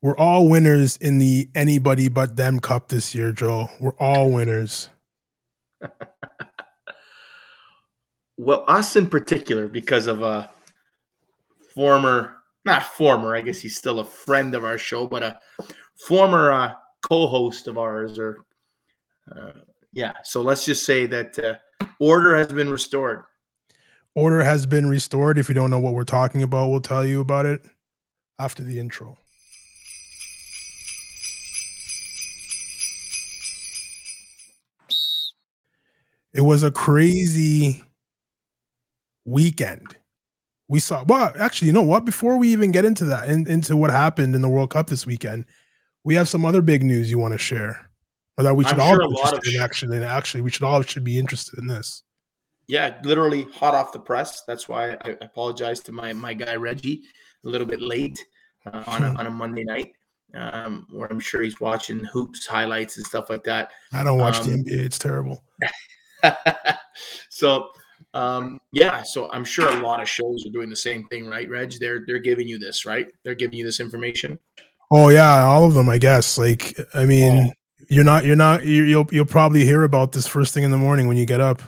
We're all winners in the anybody but them cup this year, Joe. We're all winners. well, us in particular, because of a former, not former, I guess he's still a friend of our show, but a former uh, co-host of ours, or uh, yeah. So let's just say that uh, order has been restored. Order has been restored. If you don't know what we're talking about, we'll tell you about it after the intro. It was a crazy weekend. We saw well, actually, you know what? Before we even get into that, in, into what happened in the World Cup this weekend, we have some other big news you want to share, or that we should I'm all sure be interested in. Actually, actually, we should all should be interested in this. Yeah, literally hot off the press. That's why I apologize to my my guy Reggie, a little bit late uh, on a, on a Monday night, um, where I'm sure he's watching hoops highlights and stuff like that. I don't watch um, the NBA; it's terrible. so um, yeah, so I'm sure a lot of shows are doing the same thing, right, Reg? They're they're giving you this, right? They're giving you this information. Oh yeah, all of them, I guess. Like, I mean, oh. you're not, you're not, you, you'll you'll probably hear about this first thing in the morning when you get up.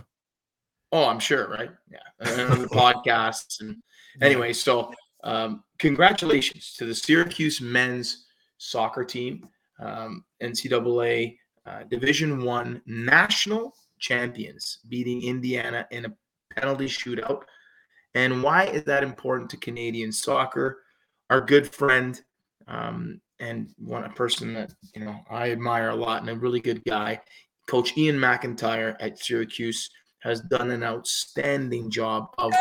Oh, I'm sure, right? Yeah, and on the podcasts and anyway. So, um, congratulations to the Syracuse men's soccer team, um, NCAA uh, Division One national champions, beating Indiana in a penalty shootout. And why is that important to Canadian soccer? Our good friend um, and one a person that you know I admire a lot and a really good guy, Coach Ian McIntyre at Syracuse has done an outstanding job of.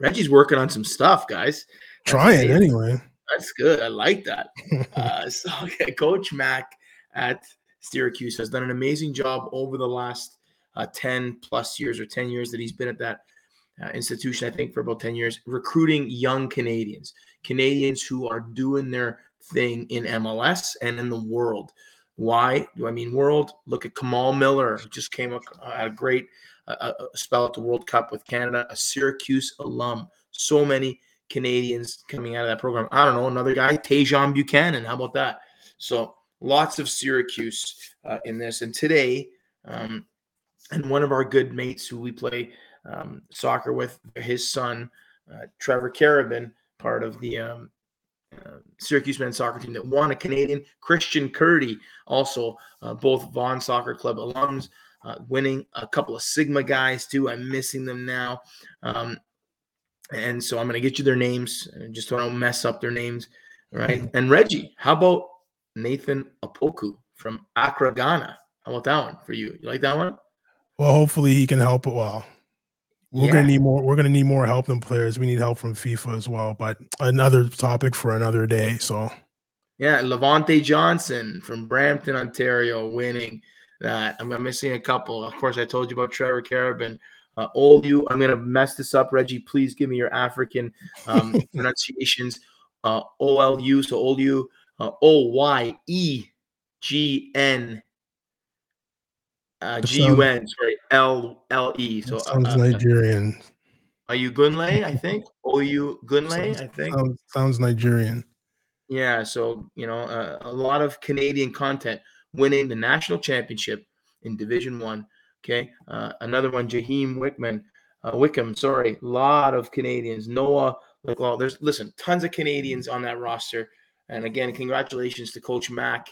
Reggie's working on some stuff, guys. Trying anyway. That's good. I like that. uh, so, okay, Coach Mac at Syracuse has done an amazing job over the last uh, 10 plus years or 10 years that he's been at that uh, institution, I think for about 10 years, recruiting young Canadians, Canadians who are doing their thing in MLS and in the world. Why do I mean world? Look at Kamal Miller, just came up, had a great uh, uh, spell at the World Cup with Canada, a Syracuse alum. So many Canadians coming out of that program. I don't know, another guy, Tajon Buchanan. How about that? So lots of Syracuse uh, in this. And today, um, and one of our good mates who we play um, soccer with, his son, uh, Trevor Carabin, part of the um, uh, Syracuse men's soccer team that won a Canadian. Christian Curti, also uh, both Vaughan Soccer Club alums, uh, winning a couple of Sigma guys too. I'm missing them now. And so I'm going to get you their names, just so I don't mess up their names. Right. Mm-hmm. And Reggie, how about Nathan Opoku from Accra, Ghana? How about that one for you? You like that one? Well, hopefully he can help it. Well, we're yeah. gonna need more. We're gonna need more help than players. We need help from FIFA as well. But another topic for another day. So, yeah, Levonte Johnson from Brampton, Ontario, winning that. I'm missing a couple. Of course, I told you about Trevor Carabin uh, you, I'm going to mess this up. Reggie, please give me your African um, pronunciations. Uh, O-L-U, so Olu, uh, O-Y-E-G-N, uh, G-U-N, sorry, L-L-E. So sounds uh, uh, Nigerian. Are you Gunle, I think? O-U Gunle, I think. Sounds, sounds Nigerian. Yeah, so, you know, uh, a lot of Canadian content winning the national championship in Division One Okay. Uh, another one, Jaheim Wickman, uh, Wickham, sorry. A lot of Canadians. Noah, like, there's, listen, tons of Canadians on that roster. And again, congratulations to Coach Mack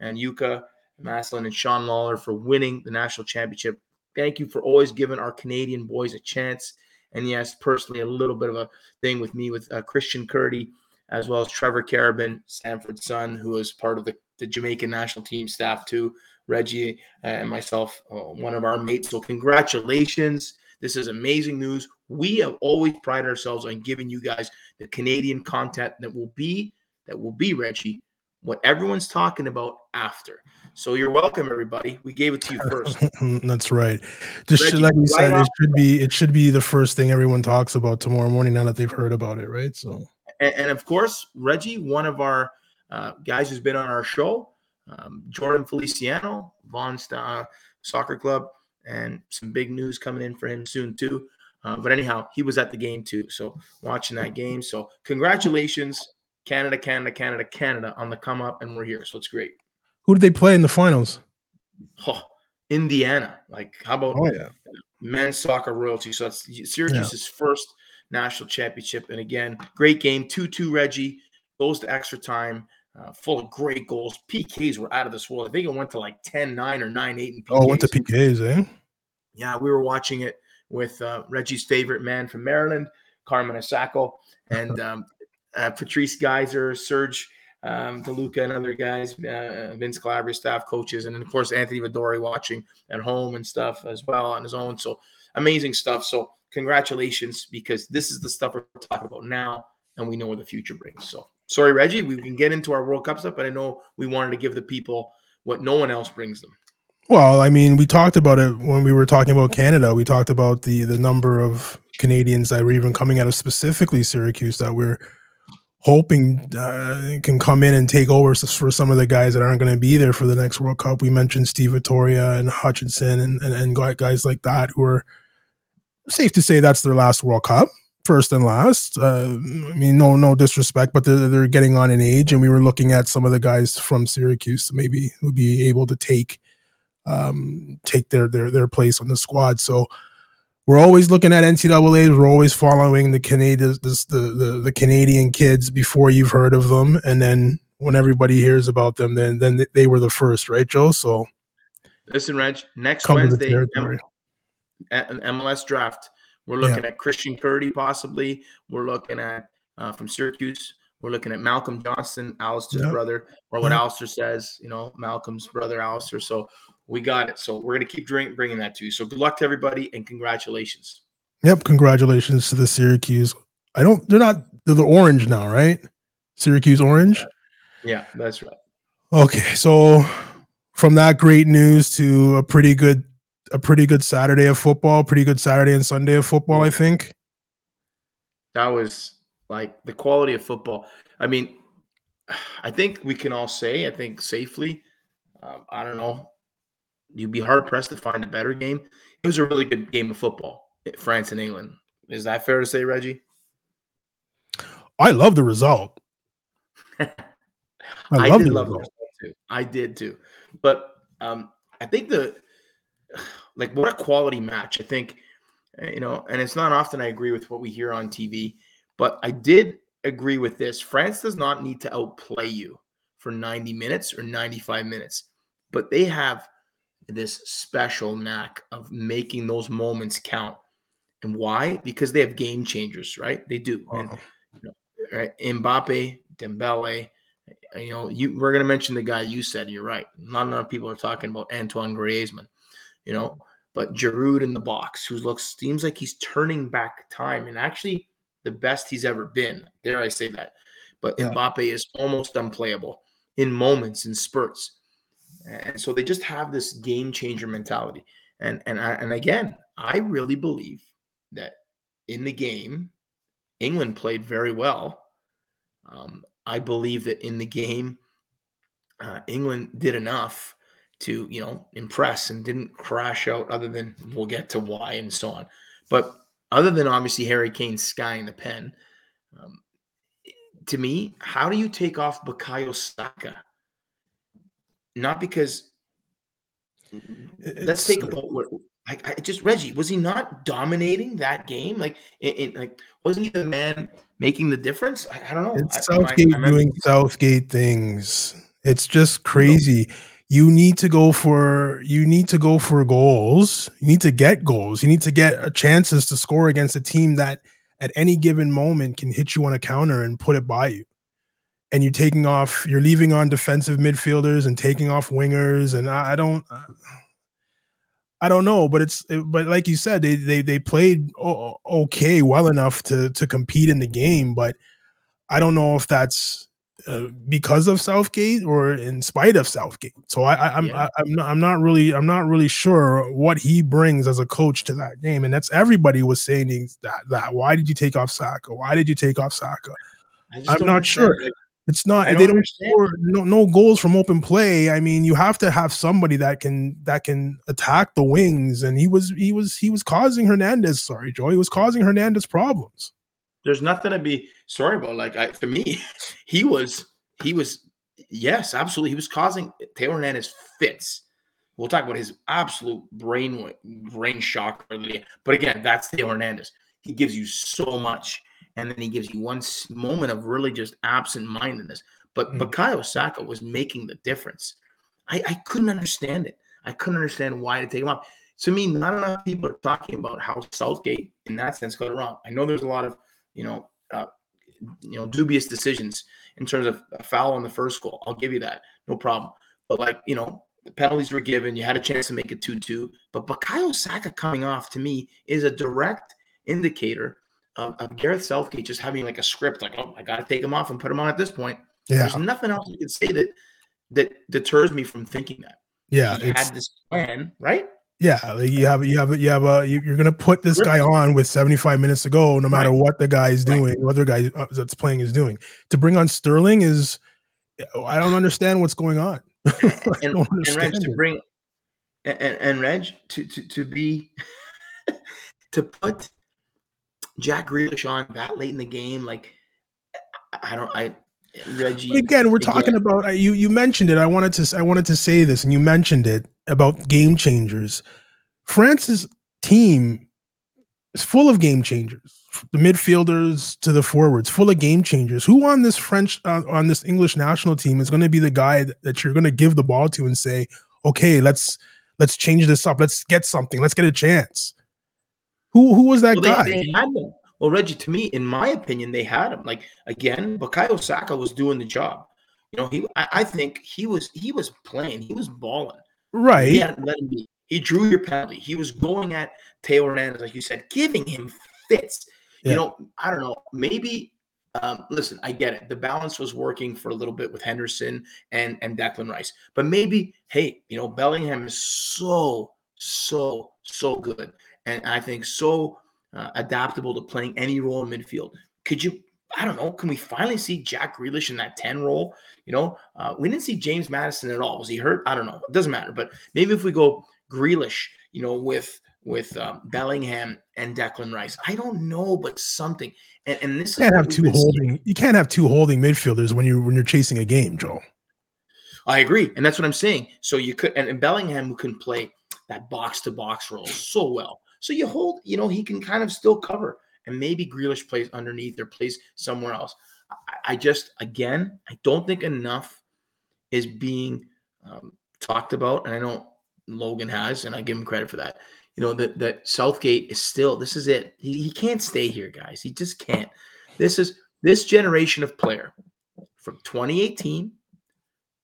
and Jukka Masalin and Sean Lawler for winning the national championship. Thank you for always giving our Canadian boys a chance. And yes, personally, a little bit of a thing with me with uh, Christian Curti, as well as Trevor Carabin, Stanford's son, who is part of the, the Jamaican national team staff too. Reggie and myself, uh, one of our mates. So, congratulations. This is amazing news. We have always prided ourselves on giving you guys the Canadian content that will be, that will be, Reggie, what everyone's talking about after. So you're welcome, everybody. We gave it to you first. That's right. Just Reggie, like you said, it should be it should be the first thing everyone talks about tomorrow morning now that they've heard about it, right? So, and, and of course, Reggie, one of our uh, guys who's been on our show, um, Jordan Feliciano, Vaughan Star Soccer Club, and some big news coming in for him soon too. Uh, but anyhow, he was at the game too, so watching that game. So congratulations, Canada, Canada, Canada, Canada on the come up, and we're here. So it's great. Who did they play in the finals? Oh, Indiana. Like how about oh, yeah. men's soccer royalty? So that's Syracuse's yeah. first national championship, and again, great game, two-two. Reggie goes to extra time uh, full of great goals. PKs were out of this world. I think it went to like 10 9 or 9 8 in PKs. Oh, went to PKs, eh? Yeah, we were watching it with uh, Reggie's favorite man from Maryland, Carmen Asako, and um, uh, Patrice Geyser, Serge um, DeLuca, and other guys, uh, Vince Calabria, staff coaches, and then, of course, Anthony Vidori watching at home and stuff as well on his own. So amazing stuff. So, congratulations, because this is the stuff we're talking about now, and we know where the future brings. So, sorry, Reggie, we can get into our World Cup stuff, but I know we wanted to give the people what no one else brings them. Well, I mean, we talked about it when we were talking about Canada. We talked about the the number of Canadians that were even coming out of specifically Syracuse that we're hoping uh, can come in and take over for some of the guys that aren't going to be there for the next World Cup. We mentioned Steve Vitória and Hutchinson and, and, and guys like that who are safe to say that's their last World Cup first and last. Uh, I mean, no, no disrespect, but they're, they're getting on in age, and we were looking at some of the guys from Syracuse maybe would be able to take um, take their their their place on the squad. So we're always looking at NCAA's. We're always following the Canadian the, the the Canadian kids before you've heard of them, and then when everybody hears about them, then then they were the first, right, Joe? So listen, Reg, next Wednesday, MLS draft we're looking yeah. at Christian Curti possibly. We're looking at uh, from Syracuse. We're looking at Malcolm Johnson, Alistair's yep. brother, or what yep. Alistair says, you know, Malcolm's brother, Alistair. So we got it. So we're going to keep drink, bringing that to you. So good luck to everybody and congratulations. Yep. Congratulations to the Syracuse. I don't, they're not, they're the orange now, right? Syracuse orange. Yeah, that's right. Okay. So from that great news to a pretty good a pretty good Saturday of football, pretty good Saturday and Sunday of football, I think. That was like the quality of football. I mean, I think we can all say, I think safely, um, I don't know, you'd be hard pressed to find a better game. It was a really good game of football, France and England. Is that fair to say, Reggie? I love the result. I, I love, the, love result. the result too. I did too. But um, I think the like what a quality match. I think, eh, you know, and it's not often I agree with what we hear on TV, but I did agree with this. France does not need to outplay you for 90 minutes or 95 minutes, but they have this special knack of making those moments count. And why? Because they have game changers, right? They do. Uh-huh. And, you know, right? Mbappe, Dembele, you know, you we're gonna mention the guy you said. You're right. Not enough people are talking about Antoine Griezmann you know. But Giroud in the box, who looks seems like he's turning back time and actually the best he's ever been. Dare I say that? But yeah. Mbappe is almost unplayable in moments in spurts, and so they just have this game changer mentality. And and I, and again, I really believe that in the game, England played very well. Um, I believe that in the game, uh, England did enough to you know impress and didn't crash out other than we'll get to why and so on but other than obviously harry kane skying the pen um, to me how do you take off Bukayo Saka not because it's, let's take about what I, I, just Reggie was he not dominating that game? Like, it, it, like wasn't he the man making the difference? I, I don't know. It's Southgate doing Southgate things. It's just crazy you need to go for you need to go for goals. You need to get goals. You need to get uh, chances to score against a team that at any given moment can hit you on a counter and put it by you. And you're taking off, you're leaving on defensive midfielders and taking off wingers. And I, I don't, uh, I don't know, but it's, but like you said, they they they played okay, well enough to to compete in the game. But I don't know if that's uh, because of Southgate or in spite of Southgate. So I, I am yeah. I, am not, I'm not really I'm not really sure what he brings as a coach to that game. And that's everybody was saying that that why did you take off Saka? Why did you take off Saka? I'm not sure. Like, It's not don't they don't score no, no goals from open play. I mean, you have to have somebody that can that can attack the wings, and he was he was he was causing Hernandez. Sorry, Joe, he was causing Hernandez problems. There's nothing to be sorry about. Like I, for me, he was he was yes, absolutely. He was causing Theo Hernandez fits. We'll talk about his absolute brain brain shock. But again, that's Theo Hernandez. He gives you so much and then he gives you one moment of really just absent-mindedness. But mm. Bukayo Saka was making the difference. I, I couldn't understand it. I couldn't understand why to take him off. To me, not enough people are talking about how Southgate, in that sense, got it wrong. I know there's a lot of, you know, uh, you know, dubious decisions in terms of a foul on the first goal. I'll give you that, no problem. But like, you know, the penalties were given. You had a chance to make it two-two. But Bukayo Saka coming off to me is a direct indicator of, of Gareth Southgate just having like a script, like, oh, I got to take him off and put him on at this point. Yeah. There's nothing else you can say that that deters me from thinking that. Yeah, he had this plan, right? Yeah, like you have you have you have a you're gonna put this guy on with 75 minutes to go, no matter right. what the guy is doing, right. what the guy uh, that's playing is doing. To bring on Sterling is, I don't understand what's going on. and, and Reg to bring and, and Reg to to to be to put Jack Grealish on that late in the game, like I don't, I Reggie. But again, we're talking again. about you. You mentioned it. I wanted to. I wanted to say this, and you mentioned it about game changers. France's team is full of game changers. The midfielders to the forwards, full of game changers. Who on this French, uh, on this English national team is going to be the guy that, you're going to give the ball to and say, "Okay, let's let's change this up. Let's get something. Let's get a chance." Who who was that well, guy? They, they. Well, Reggie, to me, in my opinion, they had him. Like again, Bukayo Saka was doing the job. You know, he I, I think he was he was playing, he was balling. Right. He let him be. He drew your penalty. He was going at Theo Hernandez, like you said, giving him fits. Yeah. You know, I don't know. Maybe um, listen, I get it. The balance was working for a little bit with Henderson and and Declan Rice, but maybe, hey, you know, Bellingham is so so so good, and I think so uh, adaptable to playing any role in midfield. Could you? I don't know. Can we finally see Jack Grealish in that 10 role? You know, uh, we didn't see James Maddison at all. Was he hurt? I don't know. It doesn't matter. But maybe if we go Grealish, you know, with with um, Bellingham and Declan Rice, I don't know, but something. And, and this you can't have two holding. Seeing. You can't have two holding midfielders when you when you're chasing a game, Joel. I agree, and that's what I'm saying. So you could, and, and Bellingham who can play that box to box role so well. So you hold, you know, he can kind of still cover, and maybe Grealish plays underneath or plays somewhere else. I, I just, again, I don't think enough is being um, talked about, and I know Logan has, and I give him credit for that. You know that that Southgate is still. This is it. He, he can't stay here, guys. He just can't. This is this generation of player from 2018,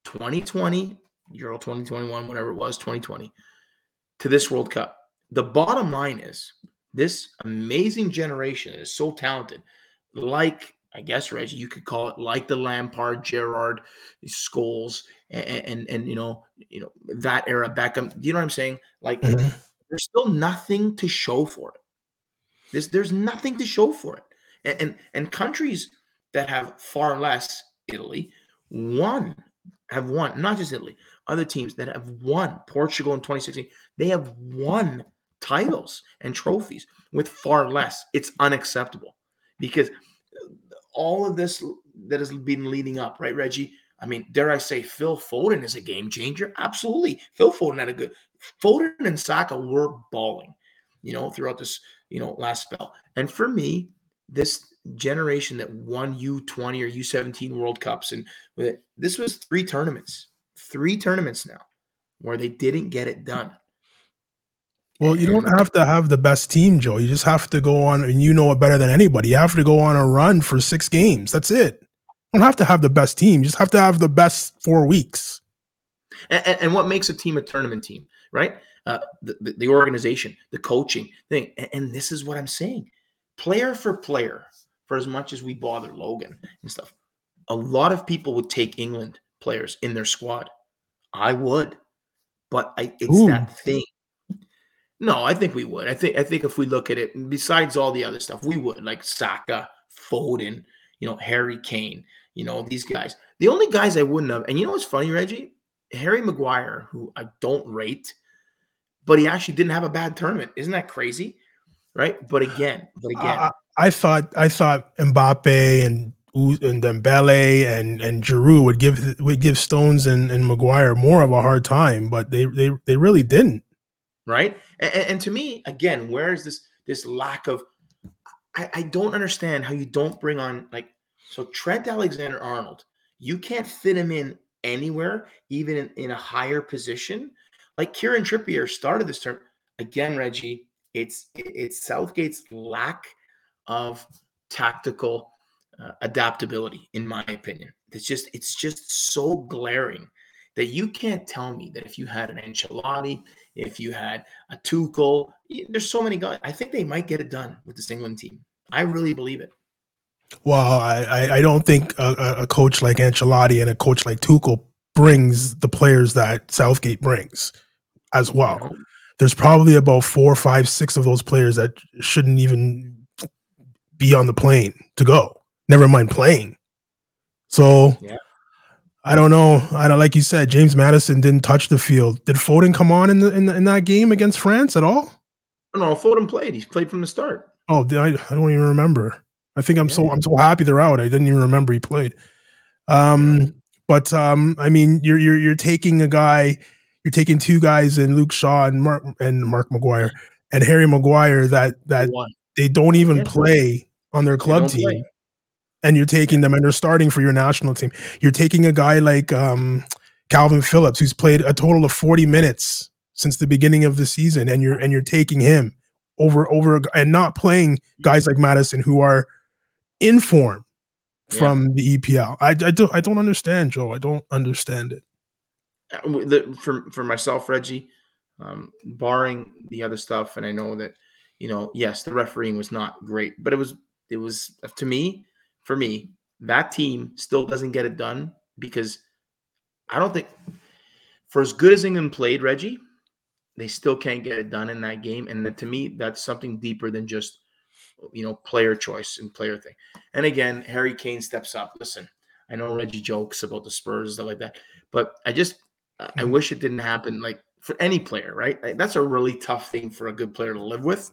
2020, Euro 2021, whatever it was, 2020, to this World Cup the bottom line is this amazing generation is so talented, like I guess Reggie, you could call it like the Lampard, Gerrard, Scholes, and, and and, you know, you know that era Beckham. You know what I'm saying? Like mm-hmm. there's still nothing to show for it. There's there's nothing to show for it, and, and and countries that have far less, Italy, won have won not just Italy, other teams that have won. Portugal in 2016, they have won titles and trophies with far less. It's unacceptable because all of this that has been leading up, right, Reggie? I mean, dare I say, Phil Foden is a game changer? Absolutely. Phil Foden had a good. Foden and Saka were balling, you know, throughout this, you know, last spell. And for me, this generation that won U20 or U17 World Cups, and this was three tournaments, three tournaments now, where they didn't get it done. Well, you don't have to have the best team, Joe. You just have to go on, and you know it better than anybody. You have to go on a run for six games. That's it. You don't have to have the best team. You just have to have the best four weeks. And, and, what makes a team a tournament team, right? Uh, the, the, organization, the coaching thing. And, and this is what I'm saying player for player, for as much as we bother Logan and stuff, a lot of people would take England players in their squad. I would. But I, it's Ooh. that thing no, I think we would. I think I think if we look at it, besides all the other stuff, we would like Saka, Foden, you know, Harry Kane, you know, these guys. The only guys I wouldn't have, and you know what's funny, Reggie? Harry Maguire, who I don't rate, but he actually didn't have a bad tournament. Isn't that crazy? Right. But again, but again, I, I thought I thought Mbappe and and Dembele and and Giroud would give would give Stones and, and Maguire more of a hard time, but they they they really didn't. Right. And, and to me, again, where is this this lack of I, I don't understand how you don't bring on like so Trent Alexander Arnold, you can't fit him in anywhere, even in, in a higher position. Like Kieran Trippier started this term again, Reggie. It's it's Southgate's lack of tactical uh, adaptability, in my opinion. It's just it's just so glaring that you can't tell me that if you had an Ancelotti, if you had a Tuchel, there's so many guys. I think they might get it done with this England team. I really believe it. Well, I, I don't think a, a coach like Ancelotti and a coach like Tuchel brings the players that Southgate brings as well. There's probably about four, five, six of those players that shouldn't even be on the plane to go. Never mind playing. So yeah. I don't know. I don't like you said. James Maddison didn't touch the field. Did Foden come on in the in, the, in that game against France at all? No, Foden played. He played from the start. Oh, I, I don't even remember. I think I'm yeah. so I'm so happy they're out. I didn't even remember he played. Um, but um, I mean, you're you're you're taking a guy, you're taking two guys in Luke Shaw and Mark and Mark McGuire and Harry Maguire that that they don't even play on their club team. Play. And you're taking them and they're starting for your national team. You're taking a guy like um, Kalvin Phillips, who's played a total of 40 minutes since the beginning of the season, and you're and you're taking him over over and not playing guys like Maddison who are in form from yeah. the EPL. I, I don't I don't understand, Joe. I don't understand it. Uh, the, for for myself, Reggie, um, barring the other stuff, and I know that you know, yes, the refereeing was not great, but it was it was to me, for me, that team still doesn't get it done because I don't think for as good as England played, Reggie, they still can't get it done in that game. And that, to me, that's something deeper than just you know player choice and player thing. And again, Harry Kane steps up. Listen, I know Reggie jokes about the Spurs and stuff like that, but I just I mm-hmm. wish it didn't happen. Like for any player, right? Like, that's a really tough thing for a good player to live with.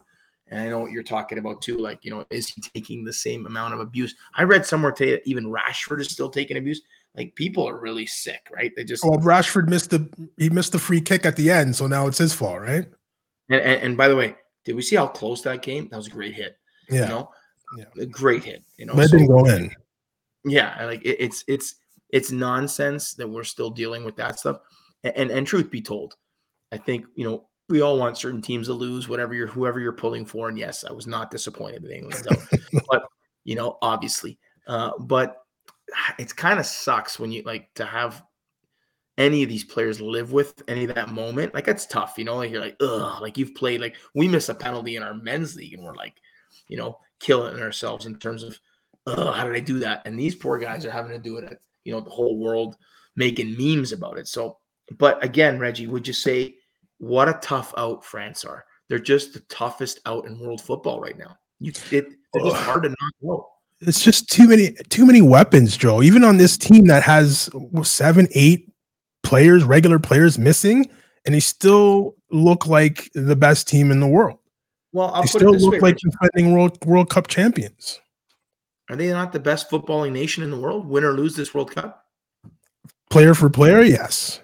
And I know what you're talking about too. Like, you know, is he taking the same amount of abuse? I read somewhere today that even Rashford is still taking abuse. Like, people are really sick, right? They just. Well, Rashford missed the he missed the free kick at the end, so now it's his fault, right? And, and, and by the way, did we see how close that came? That was a great hit. Yeah. You know, yeah. a great hit. You know, it didn't go in. Yeah, like it, it's it's it's nonsense that we're still dealing with that stuff. And, and and truth be told, I think you know we all want certain teams to lose, whatever you're whoever you're pulling for. And yes, I was not disappointed in England, but you know, obviously, uh, but it's kind of sucks when you like to have any of these players live with any of that moment. Like it's tough, you know. Like you're like, ugh, like you've played like we miss a penalty in our men's league, and we're like, you know, killing ourselves in terms of, ugh, how did I do that? And these poor guys are having to do it at, you know, the whole world making memes about it. So, but again, Reggie, would you say what a tough out France are? They're just the toughest out in world football right now. You, it, they're just hard to knock out. It's just too many, too many weapons, Joe. Even on this team that has seven, eight players, regular players missing, and they still look like the best team in the world. Well, I'll they still look way, like defending world World Cup champions. Are they not the best footballing nation in the world? Win or lose this World Cup? Player for player, yes.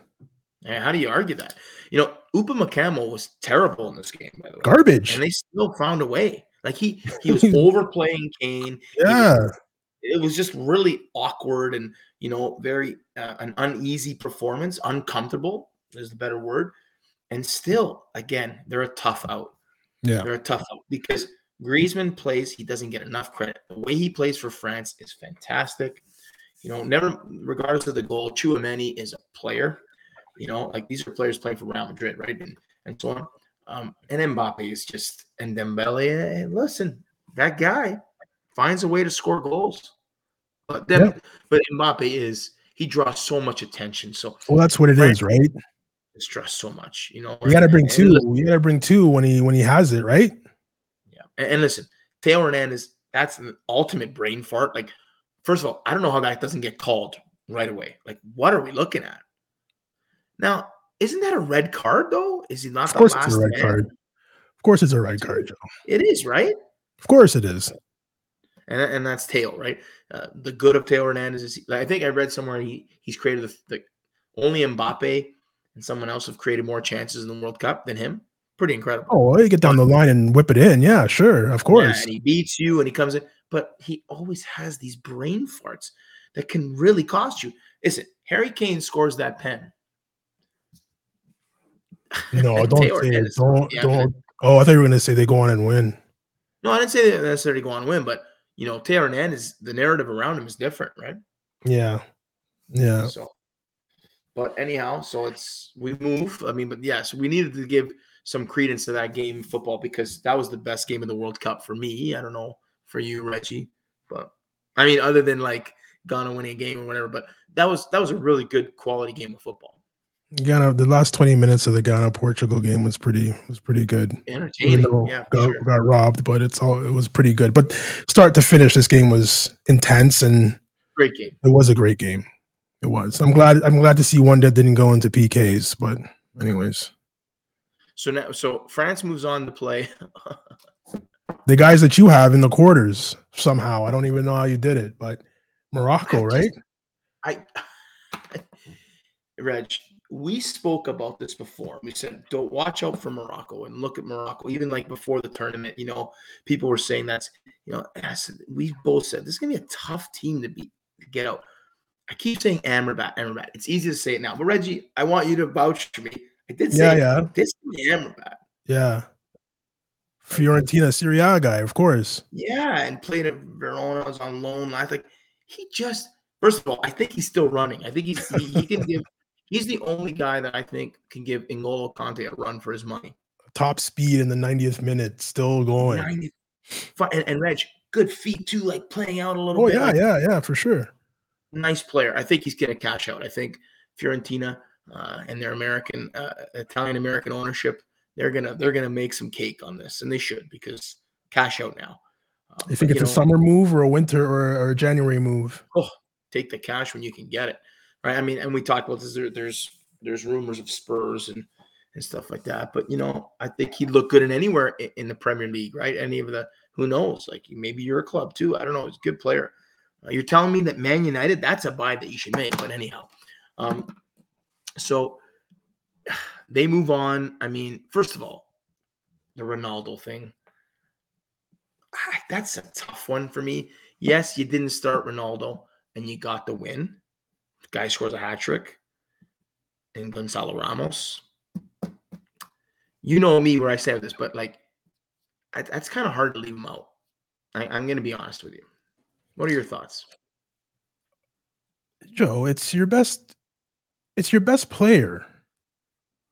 And how do you argue that? You know, Upamecano was terrible in this game, by the way. Garbage. And they still found a way. Like he he was overplaying Kane. Yeah. Was, it was just really awkward and you know very uh, an uneasy performance, uncomfortable is the better word. And still, again, they're a tough out. Yeah. They're a tough out because Griezmann plays, he doesn't get enough credit. The way he plays for France is fantastic. You know, never regardless of the goal, Tchouameni is a player. You know, like these are players playing for Real Madrid, right? And and so on. Um, and Mbappe is just and Dembele. And listen, that guy finds a way to score goals. But then, yeah. but Mbappe is he draws so much attention. So well, that's what it right? is, right? stress so much. You know, you got to bring two. Listen, you got to bring two when he when he has it, right? Yeah, and, and listen, Theo Hernandez, that's an ultimate brain fart. Like First of all, I don't know how that doesn't get called right away. Like, what are we looking at? Now, isn't that a red card though? Is he not? Of course, it's a red man? card. Of course, it's a red card, Joe. It is, right? Of course, it is. And, and that's Theo, right? Uh, the good of Theo Hernandez is. I think I read somewhere he he's created the, the only Mbappe and someone else have created more chances in the World Cup than him. Pretty incredible. Oh, well, you get down the line and whip it in. Yeah, sure, of course. Yeah, and he beats you and he comes in, but he always has these brain farts that can really cost you. Is it Harry Kane scores that pen? No, don't say it. Don't don't. Oh, I thought you were going to say they go on and win. No, I didn't say they necessarily go on and win, but you know, Theo Hernandez, the narrative around him is different, right? Yeah, yeah. So, but anyhow, so it's we move. I mean, but yes, we needed to give some credence to that game football because that was the best game of the World Cup for me. I don't know for you, Reggie, but I mean, other than like Ghana winning a game or whatever, but that was that was a really good quality game of football. Ghana, the last twenty minutes of the Ghana Portugal game was pretty was pretty good. Entertaining, yeah, got, sure. got robbed, but it's all it was pretty good. But start to finish, this game was intense and great game. It was a great game. It was. I'm glad. I'm glad to see one that didn't go into PKs. But anyways, so now, so France moves on to play. the guys that you have in the quarters somehow. I don't even know how you did it, but Morocco, I right? I, Reg, we spoke about this before. We said, don't watch out for Morocco and look at Morocco. Even like before the tournament, you know, people were saying that's, you know, said, we both said this is gonna be a tough team to be to get out. I keep saying Amrabat, Amrabat. It's easy to say it now, but Reggie, I want you to vouch for me. I did say yeah, yeah. this is Amrabat. Yeah. Fiorentina Serie A guy, of course. Yeah, and played at Verona, was on loan. I think he just first of all, I think he's still running. I think he's he, he can give he's the only guy that I think can give N'Golo Kanté a run for his money. Top speed in the 90th minute, still going. 90, and, and Reg, good feet too, like playing out a little bit. oh, bit. yeah, like, yeah, yeah, for sure. Nice player. I think he's gonna cash out. I think Fiorentina uh, and their American, uh, Italian American ownership, they're gonna they're gonna make some cake on this, and they should because cash out now. Um, you think but, it's you know, a summer move or a winter or, or a January move? Oh, take the cash when you can get it, right? I mean, and we talked about this. There, there's there's rumors of Spurs and and stuff like that, but you know, I think he'd look good in anywhere in, in the Premier League, right? Any of the who knows? Like maybe you're a club too. I don't know. He's a good player. Uh, you're telling me that Man United, that's a buy that you should make. But anyhow, um, so they move on. I mean, first of all, the Ronaldo thing. That's a tough one for me. Yes, you didn't start Ronaldo and you got the win. Guy scores a hat trick. And Gonzalo Ramos. You know me where I say this, but like, that's kind of hard to leave him out. I, I'm going to be honest with you. What are your thoughts? Joe, it's your best it's your best player.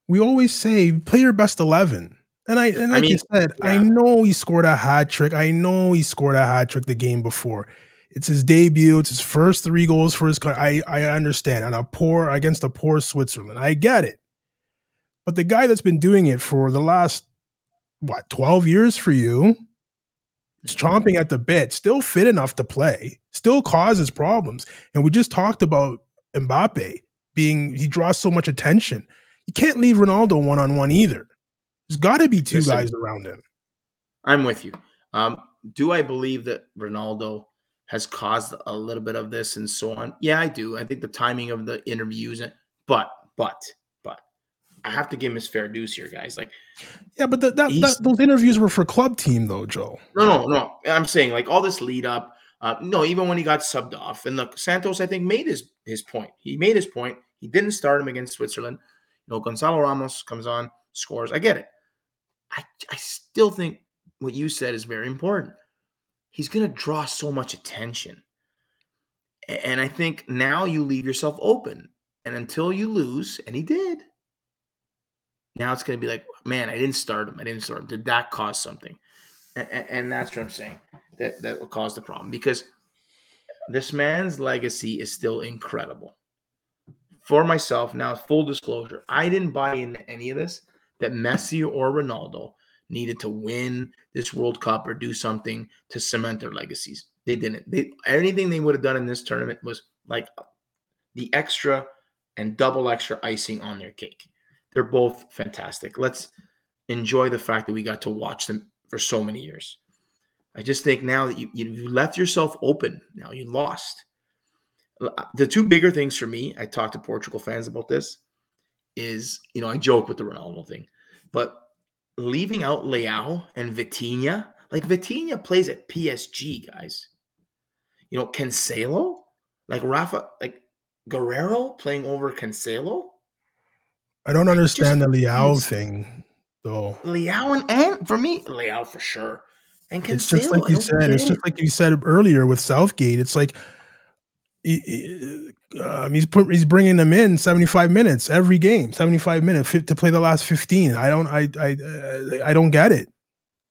We always say play your best 11. And I and like I mean, you said, yeah. I know he scored a hat trick. I know he scored a hat trick the game before. It's his debut. It's his first three goals for his country. I I understand. And a poor against a poor Switzerland. I get it. But the guy that's been doing it for the last what 12 years for you is chomping at the bit, still fit enough to play, still causes problems. And we just talked about Mbappe being he draws so much attention. You can't leave Ronaldo one on one either. There's got to be two Listen, guys around him. I'm with you. Um, do I believe that Ronaldo has caused a little bit of this and so on? Yeah, I do. I think the timing of the interviews, but but but I have to give him his fair dues here, guys. Like, yeah, but that, that, that those interviews were for club team though, Joe. No, no, no. I'm saying like all this lead up. Uh, no, even when he got subbed off, and look, Santos, I think, made his his point. He made his point. He didn't start him against Switzerland. You know, Gonzalo Ramos comes on, scores. I get it. I I still think what you said is very important. He's going to draw so much attention, and I think now you leave yourself open. And until you lose, and he did, now it's going to be like, man, I didn't start him. I didn't start him. Did that cause something? And, and that's what I'm saying that that will cause the problem because this man's legacy is still incredible. For myself, now full disclosure, I didn't buy into any of this that Messi or Ronaldo needed to win this World Cup or do something to cement their legacies. They didn't. They anything they would have done in this tournament was like the extra and double extra icing on their cake. They're both fantastic. Let's enjoy the fact that we got to watch them for so many years. I just think now that you, you left yourself open, now you lost. Uh, the two bigger things for me, I talked to Portugal fans about this, is, you know, I joke with the Ronaldo thing, but leaving out Leao and Vitinha, like Vitinha plays at PSG, guys. You know, Cancelo, like Rafa, like Guerreiro playing over Cancelo. I don't understand the Leao thing, though. Leao and, and for me, Leao for sure. And Cancelo, it's just like you said. It's just like you said earlier with Southgate. It's like um, he's put he's bringing them in 75 minutes every game, 75 minutes to play the last 15. I don't I I uh, I don't get it.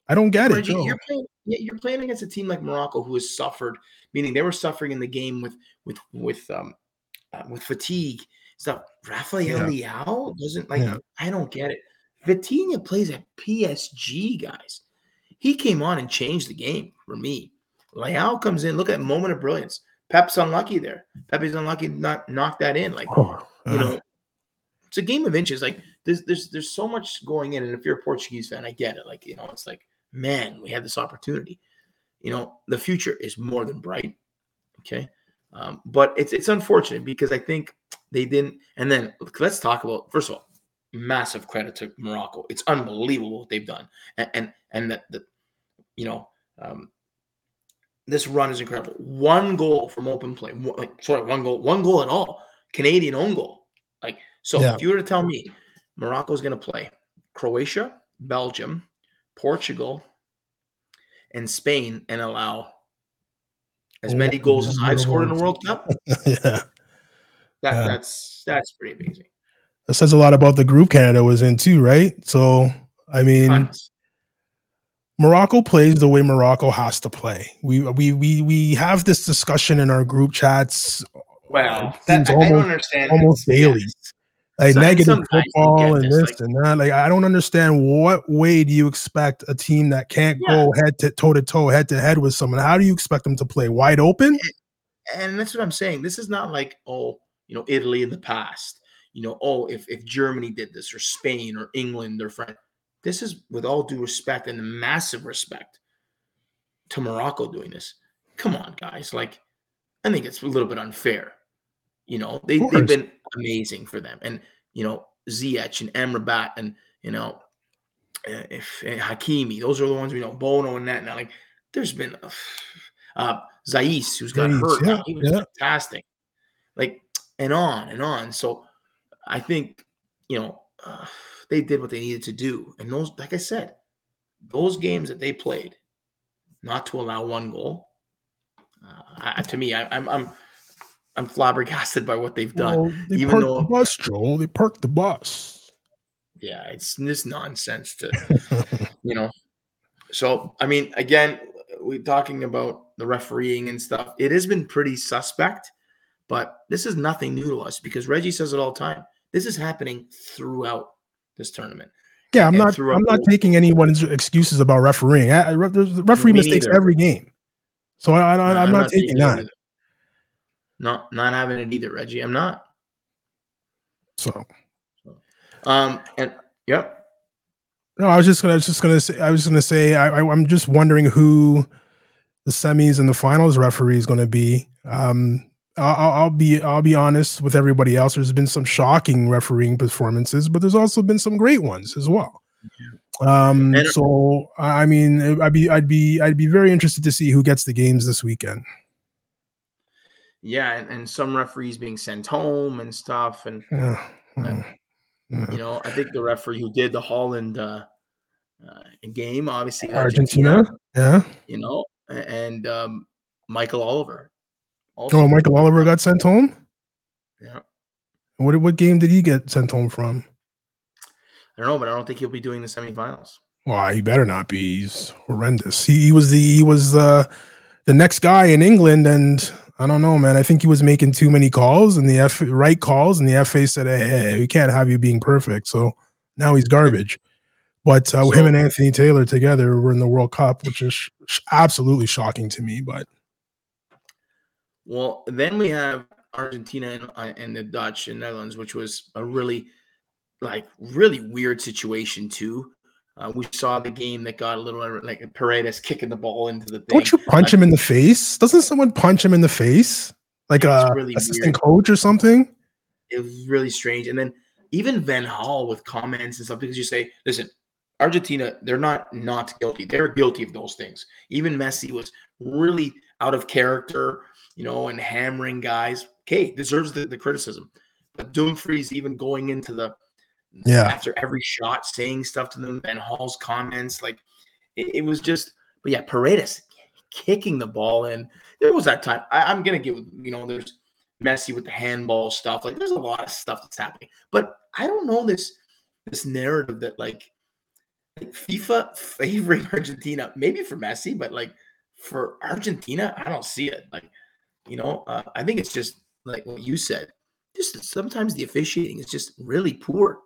I don't get Reggie, it. You're playing, you're playing against a team like Morocco who has suffered, meaning they were suffering in the game with with with um uh, with fatigue stuff. Rafael yeah. Leao doesn't like. Yeah. I don't get it. Vitinha plays at PSG, guys. He came on and changed the game for me. Leao comes in. Look at moment of brilliance. Pep's unlucky there. Pepe's unlucky not knock that in. Like oh, you know, it's a game of inches. Like there's there's there's so much going in. And if you're a Portuguese fan, I get it. Like you know, it's like man, we had this opportunity. You know, the future is more than bright. Okay. Um, but it's it's unfortunate because I think they didn't. And then let's talk about first of all, massive credit to Morocco. It's unbelievable what they've done, and and and that the, you know um, this run is incredible. One goal from open play, one, like sorry, one goal, one goal at all. Canadian own goal. Like so, yeah. if you were to tell me Morocco is going to play Croatia, Belgium, Portugal, and Spain, and allow as many goals as I've scored in the World Cup, yeah, that, yeah. that's that's pretty amazing. That says a lot about the group Canada was in too, right? So, I mean. Tons Morocco plays the way Morocco has to play. We we we we have this discussion in our group chats. Well, uh, that, almost, I don't understand almost daily. Yes. Like some, negative football and this, this like, and that. Like I don't understand what way do you expect a team that can't yeah. go head to toe to toe, head to head with someone? How do you expect them to play wide open? And, and that's what I'm saying. This is not like oh, you know, Italy in the past. You know, oh, if if Germany did this or Spain or England or France this is with all due respect and massive respect to Morocco doing this. Come on, guys. Like, I think it's a little bit unfair. You know, they, they've been amazing for them. And, you know, Ziyech and Amrabat and, you know, eh, if and eh, Hakimi, those are the ones we know, Bono and that. Now, like, there's been uh, uh Zais, who's got Zais, hurt. Yeah, he was yeah. fantastic. Like, and on and on. So I think, you know, uh, they did what they needed to do. And those, like I said, those games that they played, not to allow one goal, uh, I, to me, I, am I'm, I'm I'm flabbergasted by what they've done. Well, they even though the bus, Joel, they parked the bus. Yeah, it's this nonsense to, you know. So I mean, again, we're talking about the refereeing and stuff. It has been pretty suspect, but this is nothing new to us because Reggie says it all the time. This is happening throughout this tournament. Yeah, I'm not. I'm not taking anyone's excuses about refereeing. I, I, referee mistakes neither. every game, so I, I, am not, not, taking that. Either. Not not having it either, Reggie. I'm not. So, um, and yep. No, I was just gonna. I was just gonna say. I was gonna say. I, I, I'm just wondering who the semis and the finals referee is going to be. Um, I'll, I'll, be I'll be honest with everybody else. There's been some shocking refereeing performances, but there's also been some great ones as well. Um, so I mean, I'd be I'd be I'd be very interested to see who gets the games this weekend. Yeah, and, and some referees being sent home and stuff, and, yeah. and yeah. you know, I think the referee who did the Holland uh, uh, game, obviously Argentina, Argentina, yeah, you know, and um, Michael Oliver also, oh, Michael Oliver got sent home. Yeah. What what game did he get sent home from? I don't know, but I don't think he'll be doing the semifinals. Well, he better not be. He's horrendous. He, he was the he was uh, the next guy in England, and I don't know, man. I think he was making too many calls and the F right calls, and the FA said, "Hey, we can't have you being perfect." So now he's garbage. But uh, so, him and Anthony Taylor together were in the World Cup, which is sh- absolutely shocking to me. But Well, then we have Argentina and, uh, and the Dutch and Netherlands, which was a really, like, really weird situation too. Uh, we saw the game that got a little like Paredes kicking the ball into the thing. Don't you punch uh, him in the face? Doesn't someone punch him in the face? Like a really assistant weird. coach or something? It was really strange. And then even Van Gaal with comments and stuff because you say, listen, Argentina, they're not not guilty. They're guilty of those things. Even Messi was really out of character, you know, and hammering guys. Okay, deserves the, the criticism. But Dumfries even going into the yeah after every shot saying stuff to them and Hall's comments, like it, it was just but yeah, Paredes kicking the ball in. There was that time. I, I'm gonna give you know, there's Messi with the handball stuff. Like there's a lot of stuff that's happening. But I don't know this this narrative that like, like FIFA favoring Argentina, maybe for Messi, but like for Argentina, I don't see it. Like, you know, uh, I think it's just like what you said. Just sometimes the officiating is just really poor.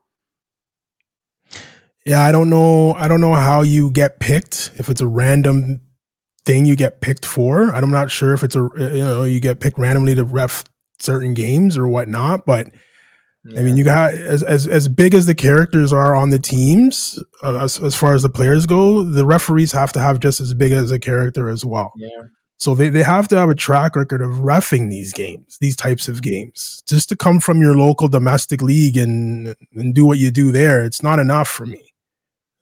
Yeah, I don't know. I don't know how you get picked. If it's a random thing you get picked for, I'm not sure if it's a you know you get picked randomly to ref certain games or whatnot. But yeah. I mean, you got as, as as big as the characters are on the teams, uh, as as far as the players go, the referees have to have just as big as a character as well. Yeah. So they, they have to have a track record of refing these games, these types of games. Just to come from your local domestic league and and do what you do there, it's not enough for me.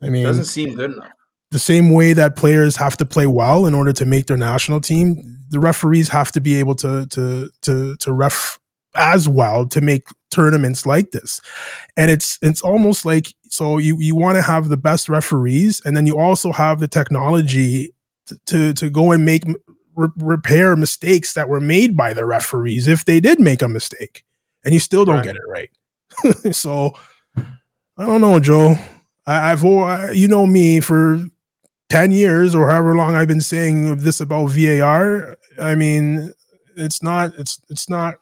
I mean, it doesn't seem good enough. The same way that players have to play well in order to make their national team, the referees have to be able to to to to ref as well to make tournaments like this. And it's it's almost like so you you want to have the best referees and then you also have the technology to to, to go and make re- repair mistakes that were made by the referees if they did make a mistake and you still don't right. get it right. so I don't know, Joe. I, have you know me for 10 years or however long I've been saying this about VAR. I mean, it's not, it's, it's not,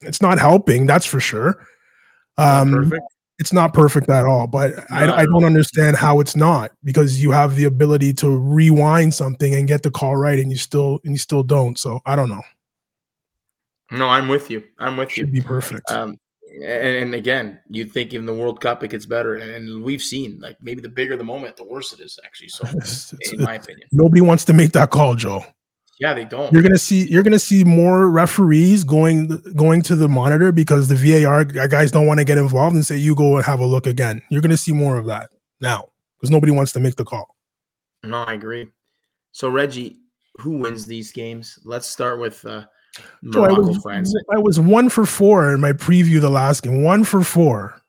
it's not helping. That's for sure. Um, it's not perfect at all, but no, I, I don't understand how it's not because you have the ability to rewind something and get the call right, and you still and you still don't. So I don't know. No, I'm with you. I'm with Should you. Should be perfect. Um, and, and again, you think in the World Cup it gets better, and we've seen like maybe the bigger the moment, the worse it is actually. So, in my opinion, nobody wants to make that call, Joe. Yeah, they don't. You're gonna see you're gonna see more referees going going to the monitor because the VAR guys don't want to get involved and say you go and have a look again. You're gonna see more of that now because nobody wants to make the call. No, I agree. So Reggie, who wins these games? Let's start with uh, Morocco, so I was, France. I was one for four in my preview the last game. One for four.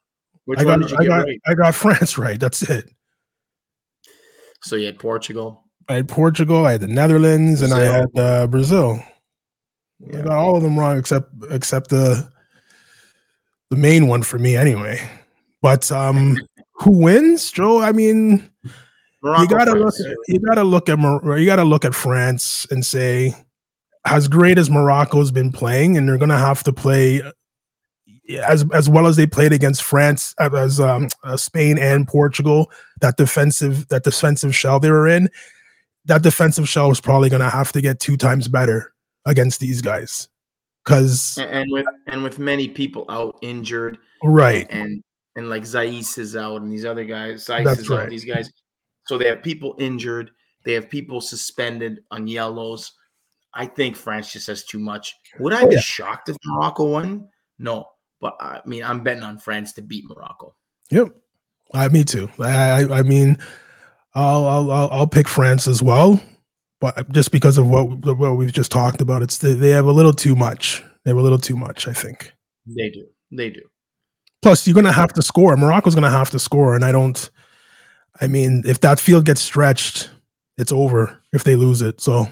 Which I got, I got, right? I got France right. That's it. So you had Portugal. I had Portugal. I had the Netherlands, Brazil. and I had uh, Brazil. Yeah. I got all of them wrong except except the the main one for me anyway. But um, who wins, Joe? I mean, Morocco, you gotta France. look. At, you gotta look at you gotta look at France and say as great as Morocco's been playing, and they're going to have to play as as well as they played against France, uh, as um, uh, Spain and Portugal. That defensive that defensive shell they were in, that defensive shell is probably going to have to get two times better against these guys, because and with and with many people out injured, right, and and like Saïss is out, and these other guys, Saïss That's is right. out, these guys. So they have people injured. They have people suspended on yellows I think France just has too much. Would I oh, be yeah. shocked if Morocco won? No, but I mean, I'm betting on France to beat Morocco. Yep, I me too. I I mean, I'll I'll I'll pick France as well, but just because of what what we've just talked about, it's they have a little too much. They have a little too much. I think they do. They do. Plus, you're going to have to score. Morocco's going to have to score, and I don't. I mean, if that field gets stretched, it's over if they lose it. So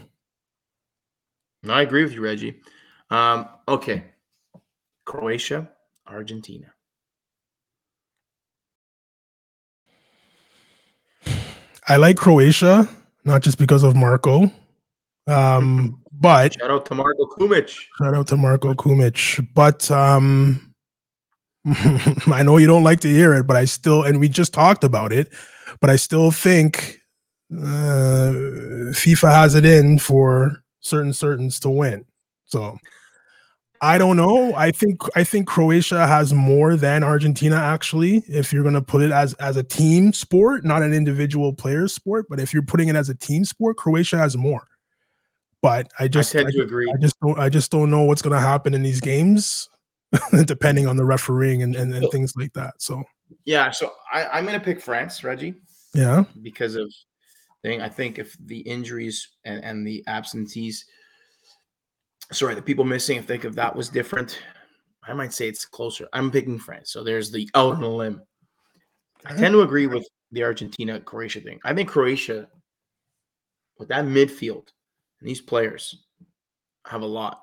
no, I agree with you, Reggie. Um, okay. Croatia, Argentina. I like Croatia, not just because of Marco. Um, but shout out to Marco Kumic. Shout out to Marco Kumic. But um I know you don't like to hear it, but I still and we just talked about it, but I still think uh FIFA has it in for certain certains to win. So I don't know. I think I think Croatia has more than Argentina actually. If you're going to put it as as a team sport, not an individual player sport, but if you're putting it as a team sport, Croatia has more. But I just I tend I, to agree. I just don't I just don't know what's going to happen in these games, depending on the refereeing and, and, and things like that. So yeah, so I, I'm going to pick France, Reggie. Yeah, because of thing. I think if the injuries and, and the absentees sorry, the people missing, if think if that was different, I might say it's closer. I'm picking France. So there's the out on a limb. I tend to agree with the Argentina Croatia thing. I think Croatia, with that midfield and these players, have a lot.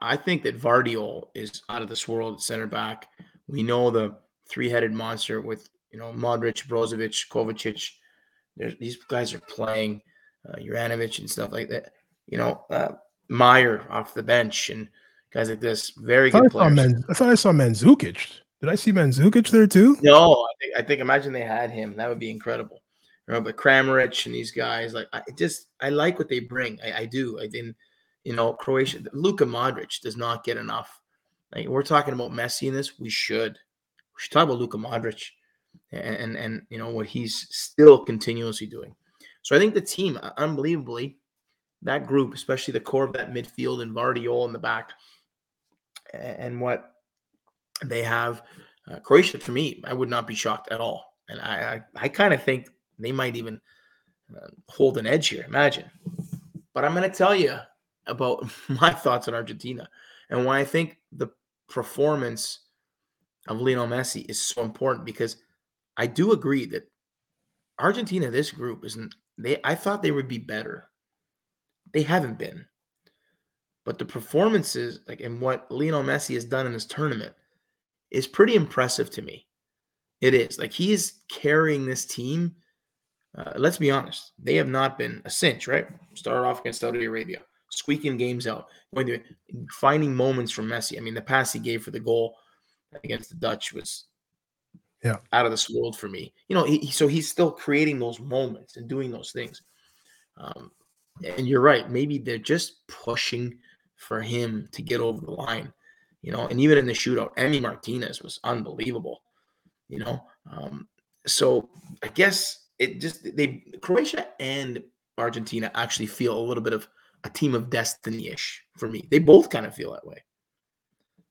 I think that Gvardiol is out of this world at center back. We know the three-headed monster with you know Modric, Brozovic, Kovacic. There's, these guys are playing uh, Juranovic and stuff like that. You know, uh, Majer off the bench and guys like this. Very good players. Men, I thought I saw Mandzukic. Did I see Mandzukic there too? No, I think, I think imagine they had him. That would be incredible. You know, but Kramaric and these guys, like I just I like what they bring. I, I do. I didn't, you know, Croatia. Luka Modric does not get enough. Like we're talking about Messi in this, we should. We should talk about Luka Modric and, and and you know what he's still continuously doing. So I think the team, unbelievably, that group, especially the core of that midfield and Gvardiol in the back, and what they have. Uh, Croatia, for me, I would not be shocked at all. And I, I, I kind of think they might even uh, hold an edge here. Imagine. But I'm going to tell you about my thoughts on Argentina and why I think the performance of Lionel Messi is so important because I do agree that Argentina, this group isn't they I thought they would be better they haven't been. But the performances, like and what Lionel Messi has done in this tournament, is pretty impressive to me. It is like he is carrying this team. Uh, let's be honest, they have not been a cinch, right? Started off against Saudi Arabia, squeaking games out, going to finding moments from Messi. I mean, the pass he gave for the goal against the Dutch was yeah out of this world for me. You know, he, so he's still creating those moments and doing those things. Um, and you're right. Maybe they're just pushing for him to get over the line, you know. And even in the shootout, Emmy Martinez was unbelievable, you know. Um, so I guess it just they Croatia and Argentina actually feel a little bit of a team of destiny ish for me. They both kind of feel that way.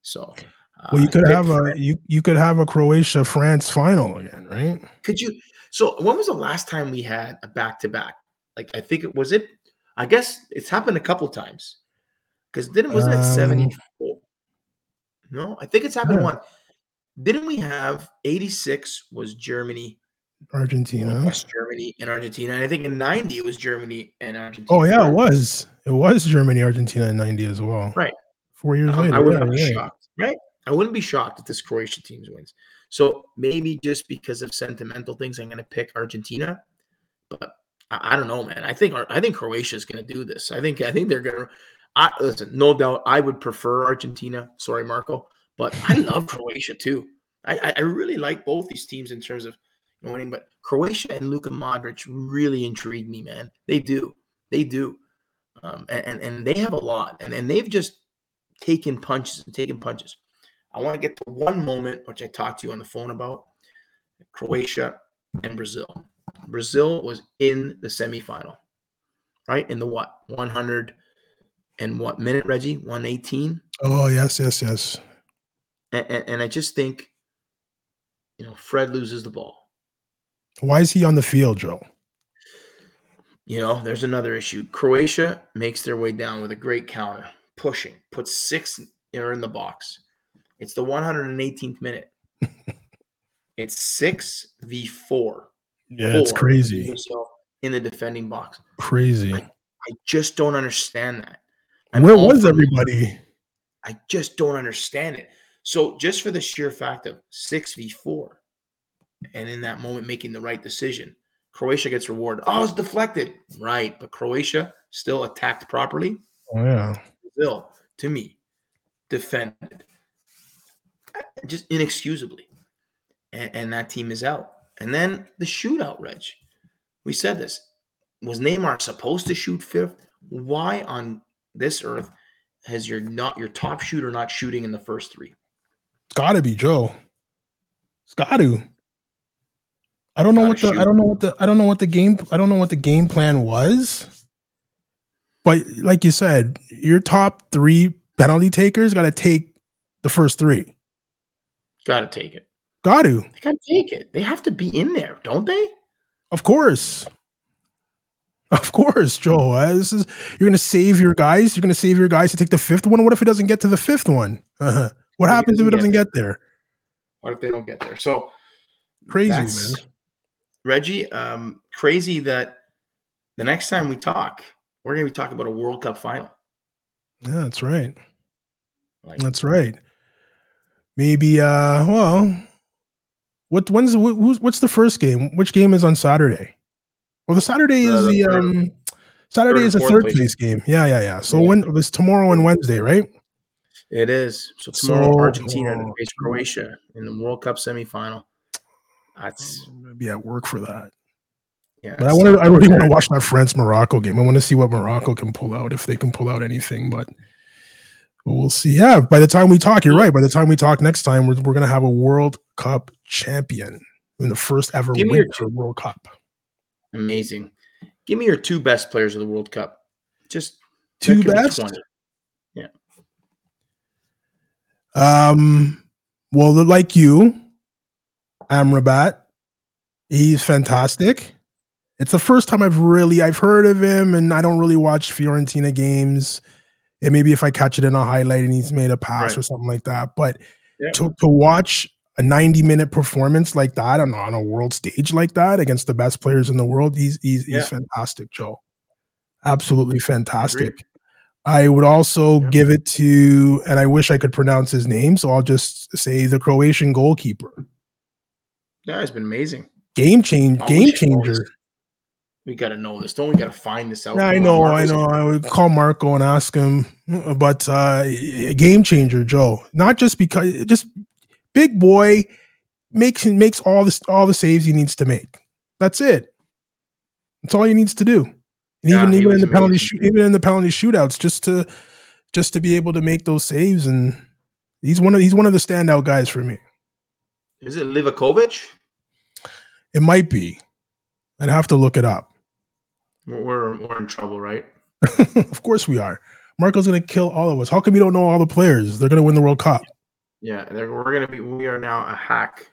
So. Uh, well, you could have a you you could have a Croatia France final again, right? Could you? So when was the last time we had a back to back? Like I think it was it I guess it's happened a couple times. Because didn't wasn't it um, 74? No, I think it's happened yeah. one. Didn't we have 86 was Germany, Argentina, West Germany, and Argentina. And I think in 90 it was Germany and Argentina. Oh yeah, it was. It was Germany, Argentina in 90 as well. Right. Four years um, later. I wouldn't yeah, be right. shocked. Right. I wouldn't be shocked if this Croatia team wins. So maybe just because of sentimental things, I'm going to pick Argentina. But I, I don't know, man. I think I think Croatia is going to do this. I think I think they're going to. I listen, no doubt. I would prefer Argentina. Sorry, Marco, but I love Croatia too. I, I really like both these teams in terms of winning, but Croatia and Luka Modric really intrigue me, man. They do, they do, um, and and they have a lot, and and they've just taken punches and taken punches. I want to get to one moment which I talked to you on the phone about Croatia and Brazil. Brazil was in the semifinal, right? In the what? 100 and what minute, Reggie? 118? Oh, yes, yes, yes. And, and, and I just think, you know, Fred loses the ball. Why is he on the field, Joe? You know, there's another issue. Croatia makes their way down with a great counter, pushing, puts six in the box. It's the 118th minute. it's six v four. Yeah, it's crazy. In the defending box. Crazy. I, I just don't understand that. I'm Where was everybody? I just don't understand it. So just for the sheer fact of six v four, and in that moment making the right decision, Croatia gets rewarded. Oh, it's deflected. Right, but Croatia still attacked properly. Oh yeah. Brazil, to me, defended just inexcusably, and, and that team is out. And then the shootout, Reg. We said this. Was Neymar supposed to shoot fifth? Why on this earth has your not your top shooter not shooting in the first three? It's got to be Joe. It's got to. I don't know what the shoot. I don't know what the I don't know what the game I don't know what the game plan was. But like you said, your top three penalty takers got to take the first three. Got to take it. Got to. They got to take it. They have to be in there, don't they? Of course. Of course, Joe. Uh, this is you're gonna save your guys. You're gonna save your guys to take the fifth one. What if it doesn't get to the fifth one? Uh-huh. What happens if it doesn't get there? What if they don't get there? So crazy, man. Reggie, um, crazy that the next time we talk, we're gonna be talking about a World Cup final. Yeah, that's right. Like, that's right. Maybe uh well, what when's who's what's the first game? Which game is on Saturday? Well, the Saturday is uh, the, the um Saturday is a third place. place game. Yeah, yeah, yeah. So yeah. when it's tomorrow and Wednesday, right? It is. So tomorrow, so, Argentina oh, face Croatia in the World Cup semifinal. That's I'm gonna be at work for that. Yeah, but I want to. I really want to watch that France Morocco game. I want to see what Morocco can pull out if they can pull out anything. But we'll see. Yeah, by the time we talk, you're right. By the time we talk next time, we're, we're gonna have a World Cup champion in the first ever World Cup. Amazing. Give me your two best players of the World Cup. Just two best. Yeah. Um. Well, like you, Amrabat. He's fantastic. It's the first time I've really I've heard of him, and I don't really watch Fiorentina games. And maybe if I catch it in a highlight and he's made a pass right. or something like that. But yeah. to, to watch a 90 minute performance like that on, on a world stage like that against the best players in the world, he's he's, yeah. he's fantastic, Joe. Absolutely fantastic. I would also yeah. give it to, and I wish I could pronounce his name, so I'll just say the Croatian goalkeeper. Yeah, it's been amazing. Game change, game changer. We got to know this. Don't we got to find this out? Yeah, I know, I know. I would call Marco and ask him, but uh game changer, Joe. Not just because, just big boy makes makes all this all the saves he needs to make. That's it. That's all he needs to do. And yeah, even even in the penalty shoot, even in the penalty shootouts, just to just to be able to make those saves, and he's one of he's one of the standout guys for me. Is it Livakovic? It might be. I'd have to look it up. We're we're in trouble, right? of course we are. Marco's gonna kill all of us. How come you don't know all the players? They're gonna win the World Cup. Yeah, we're gonna be. We are now a hack.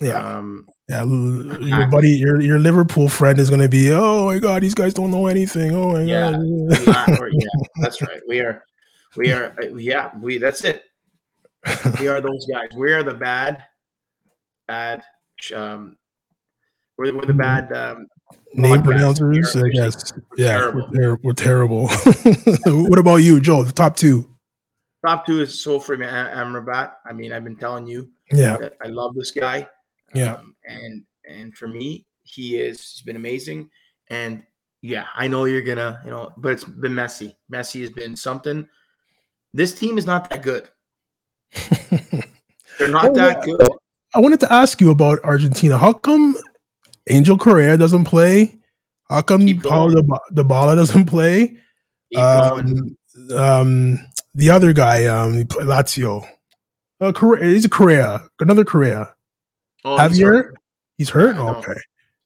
Yeah. Um, yeah, your buddy, your your Liverpool friend is going to be. Oh my God, these guys don't know anything. Oh my yeah, God. yeah, that's right. We are, we are. Uh, yeah, we. That's it. We are those guys. We are the bad, bad. Um, we're, we're the bad um, name pronouncers. I guess. Yeah. We're, we're terrible. what about you, Joe? The top two. Top two is Sofyan Amrabat. I mean, I've been telling you. Yeah. I love this guy. Yeah. Um, and and for me, he is he's been amazing. And yeah, I know you're gonna, you know, but it's been messy. Messi has been something. This team is not that good. They're not oh, that good. I wanted to ask you about Argentina. How come Angel Correa doesn't play? How come Paulo Dybala doesn't play? Um, um, the other guy, um, Lazio. Uh, Correa, he's a Correa, another Correa. Oh, Javier, he's hurt. He's hurt? okay,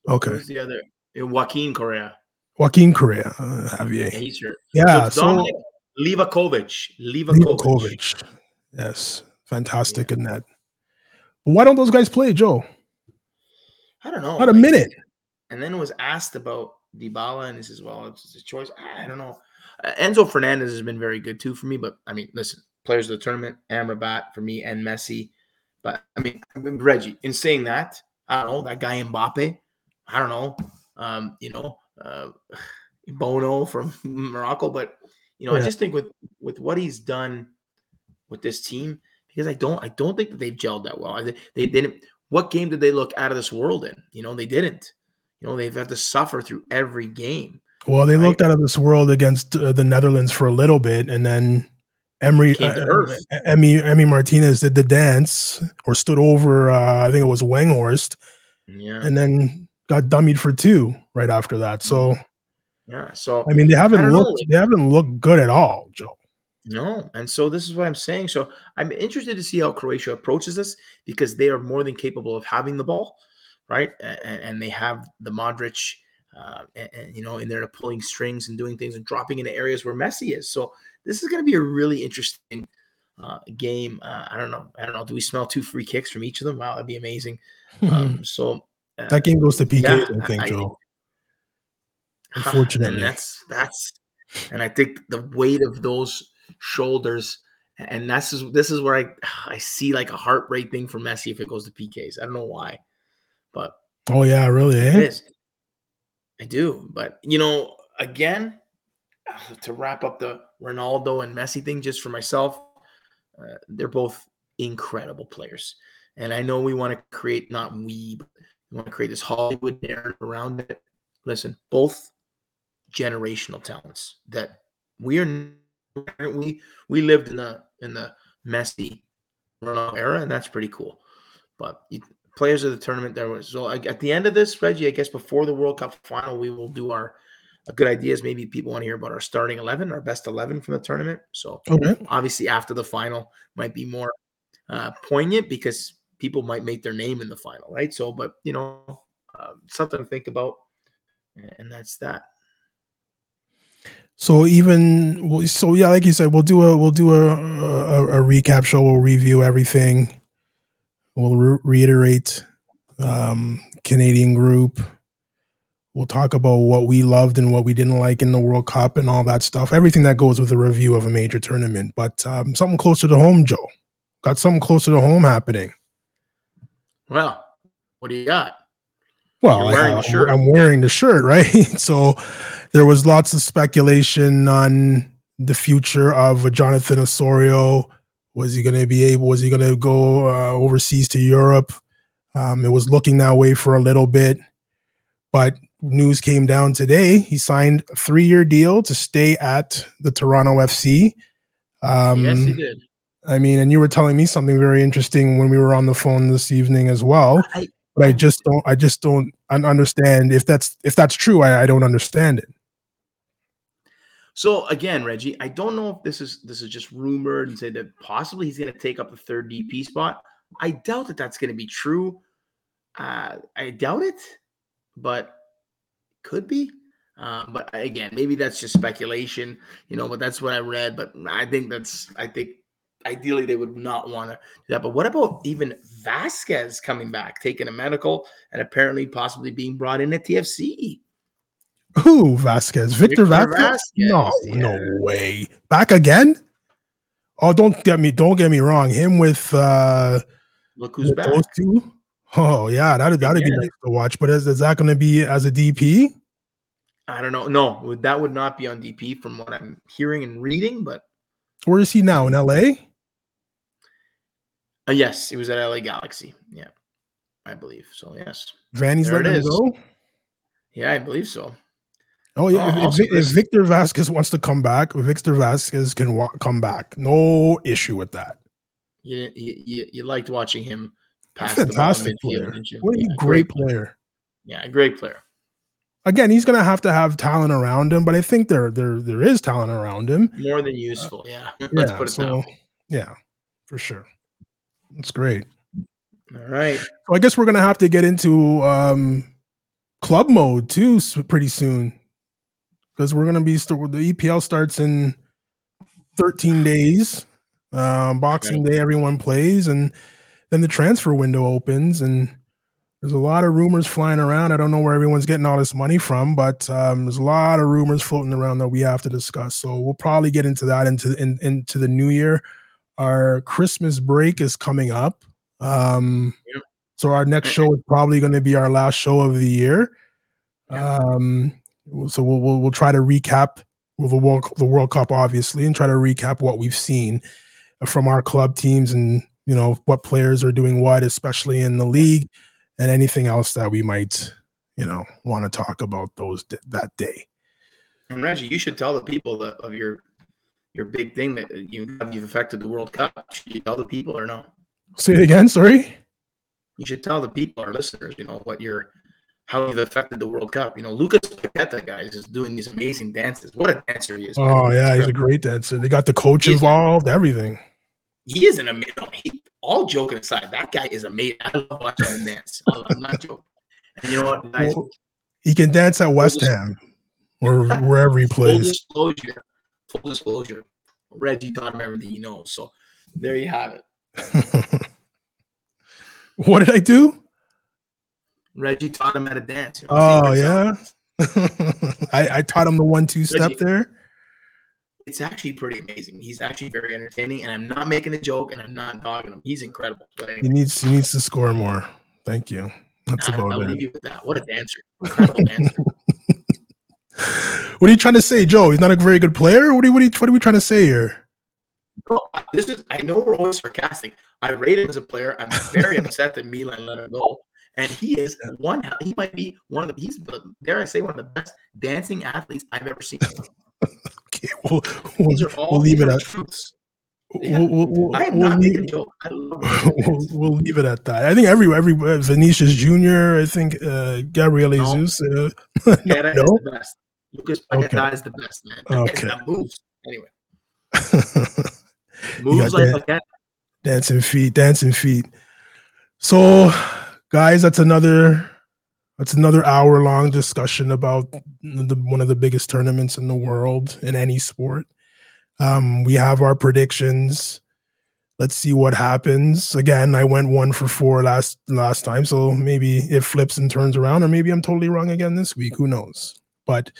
okay. Who's the other? Joaquin Correa. Joaquin Correa, uh, Javier. Yeah, he's hurt. Yeah, so, Dominik Livakovic. Livakovic. Yes, fantastic yeah. in that. Why don't those guys play, Joe? I don't know. Not like, a minute. And then was asked about Dybala, and this is well, it's a choice. I don't know. Uh, Enzo Fernandez has been very good too for me, but I mean, listen, players of the tournament, Amrabat for me, and Messi. But I mean, Reggie. In saying that, I don't know that guy Mbappe. I don't know. Um, you know, uh, Bono from Morocco, but you know, yeah. I just think with with what he's done with this team, because I don't, I don't think that they've gelled that well. They, they didn't. What game did they look out of this world in? You know, they didn't. You know, they've had to suffer through every game. Well, they right? looked out of this world against uh, the Netherlands for a little bit, and then Emery, uh, Emmy, Emmy Martinez did the dance or stood over. Uh, I think it was Weghorst, yeah, and then got dummied for two right after that. So, yeah. So I mean, they haven't looked. Know. They haven't looked good at all, Joe. No, and so this is what I'm saying. So I'm interested to see how Croatia approaches this because they are more than capable of having the ball, right? And, and they have the Modric, uh, and, and, you know, in there to pulling strings and doing things and dropping into areas where Messi is. So this is going to be a really interesting uh, game. Uh, I don't know. I don't know. Do we smell two free kicks from each of them? Wow, that'd be amazing. Um, so uh, that game goes to PK, yeah, I think, I, Joe. Unfortunately, and that's that's, and I think the weight of those shoulders, and that's just, this is where I I see like a heartbreak thing for Messi if it goes to PKs. I don't know why, but oh yeah, really, eh? it is. I do, but you know, again, to wrap up the Ronaldo and Messi thing, just for myself, uh, they're both incredible players. And I know we want to create, not we, we want to create this Hollywood narrative around it. Listen, both generational talents that we are we we lived in the in the Messi Ronaldo era, and that's pretty cool. But you, players of the tournament there was so at the end of this, Reggie, I guess before the World Cup final, we will do our a good ideas. maybe people want to hear about our starting 11, our best 11 from the tournament. So okay. obviously after the final might be more uh, poignant because people might make their name in the final, right? So, but you know, uh, something to think about, and that's that. So even so, yeah, like you said, we'll do a we'll do a a, a recap show. We'll review everything. We'll re- reiterate um, Canadian group We'll talk about what we loved and what we didn't like in the World Cup and all that stuff. Everything that goes with a review of a major tournament. But um, something closer to home, Joe. Got something closer to home happening. Well, what do you got? Well, wearing I, I'm wearing the shirt, right? so there was lots of speculation on the future of Jonathan Osorio. Was he going to be able? Was he going to go uh, overseas to Europe? Um, it was looking that way for a little bit, but news came down today. He signed a three year deal to stay at the Toronto FC. Um, yes, he did. I mean, and you were telling me something very interesting when we were on the phone this evening as well. I, but I just don't. I just don't understand if that's if that's true. I, I don't understand it. So again, Reggie, I don't know if this is this is just rumored and say that possibly he's going to take up the third DP spot. I doubt that that's going to be true. Uh, I doubt it, but could be. Uh, but again, maybe that's just speculation, you know. But that's what I read. But I think that's I think ideally they would not want to do that. But what about even Vasquez coming back, taking a medical, and apparently possibly being brought in at TFC? Who Vasquez? Victor, Victor Vázquez? Vázquez? No, yeah. no way. Back again? Oh, don't get me don't get me wrong. Him with uh look who's back. Those two? Oh yeah, that'd that'd yeah. be nice to watch. But is, is that going to be as a DP? I don't know. No, that would not be on DP from what I'm hearing and reading. But where is he now in LA? Uh, yes, it was at LA Galaxy. Yeah, I believe so. Yes, Vanney's there letting him go. Yeah, I believe so. Oh yeah, oh, if, if, if, Victor Vasquez wants to come back, Victor Vasquez can wa- come back. No issue with that. You, you, you liked watching him pass fantastic the ball player. What a yeah, great, great player. player. Yeah, great player. Again, he's going to have to have talent around him, but I think there there there is talent around him. More than useful, yeah. Let's yeah, put it so, down. Yeah, for sure. That's great. All right. So I guess we're going to have to get into um, club mode too pretty soon because we're going to be st- the EPL starts in 13 days. Um, Boxing Day, everyone plays, and then the transfer window opens and there's a lot of rumors flying around. I don't know where everyone's getting all this money from, but um, there's a lot of rumors floating around that we have to discuss. So we'll probably get into that into in, into the new year. Our Christmas break is coming up. Um, yep. So our next show is probably going to be our last show of the year. Um, so we'll, we'll, we'll try to recap the World the World Cup, obviously, and try to recap what we've seen from our club teams and you know what players are doing what, especially in the league, and anything else that we might you know want to talk about those that day. And Reggie, you should tell the people that of your your big thing that you you've affected the World Cup. Should you tell the people or no? Say it again. Sorry. You should tell the people, our listeners, you know what your how he's affected the World Cup. You know, Lucas Paqueta guys, is doing these amazing dances. What a dancer he is! Oh man. yeah, he's a great dancer. They got the coach he's, involved, everything. He is an amazing. All joking aside, that guy is amazing. I love watching him dance. I'm not joking. And you know what? Nice. Well, he can dance at West Ham or wherever he plays. Full disclosure. Full disclosure. Reggie taught him everything he knows. So there you have it. what did I do? Reggie taught him how to dance. You know, oh yeah, I, I taught him the one-two step there. It's actually pretty amazing. He's actually very entertaining, and I'm not making a joke, and I'm not dogging him. He's incredible. He needs he needs to score more. Thank you. That's about I'll it. leave you with that. What a dancer! Incredible dancer. what are you trying to say, Joe? He's not a very good player. What are, what are, you, what are we trying to say here? Well, this is. I know we're always sarcastic. I rate him as a player. I'm very upset that Milan let him go and he is one. He might be one of the. He's dare I say one of the best dancing athletes I've ever seen. okay, we'll, we'll, we'll leave it at truths. We'll, we'll, I am not leave, making joke. we'll, we'll, leave it at that. I think every every uh, Vinicius Junior. I think uh, Gabriel Jesus. No. Uh, no, no? is the best. Lucas Paqueta okay. is the best man. Okay. That moves anyway. moves like dan- Dancing feet, dancing feet. So guys that's another that's another hour long discussion about the, one of the biggest tournaments in the world in any sport. Um, we have our predictions. Let's see what happens. Again i went one for four last last time so maybe it flips and turns around or maybe i'm totally wrong again this week. Who knows? But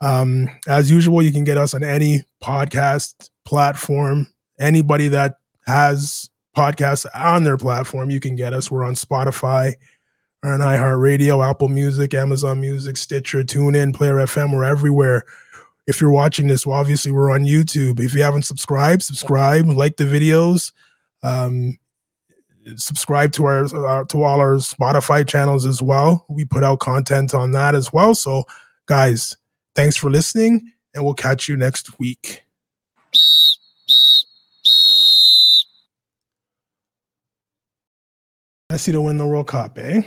um, as usual you can get us on any podcast platform. Anybody that has podcasts on their platform. You can get us. We're on Spotify, on iHeartRadio, Apple Music, Amazon Music, Stitcher, TuneIn, Player FM. We're everywhere. If you're watching this, well, obviously we're on YouTube. If you haven't subscribed, subscribe, like the videos, um, subscribe to our uh, to all our Spotify channels as well. We put out content on that as well. So, guys, thanks for listening, and we'll catch you next week. Messi to win the World Cup, eh?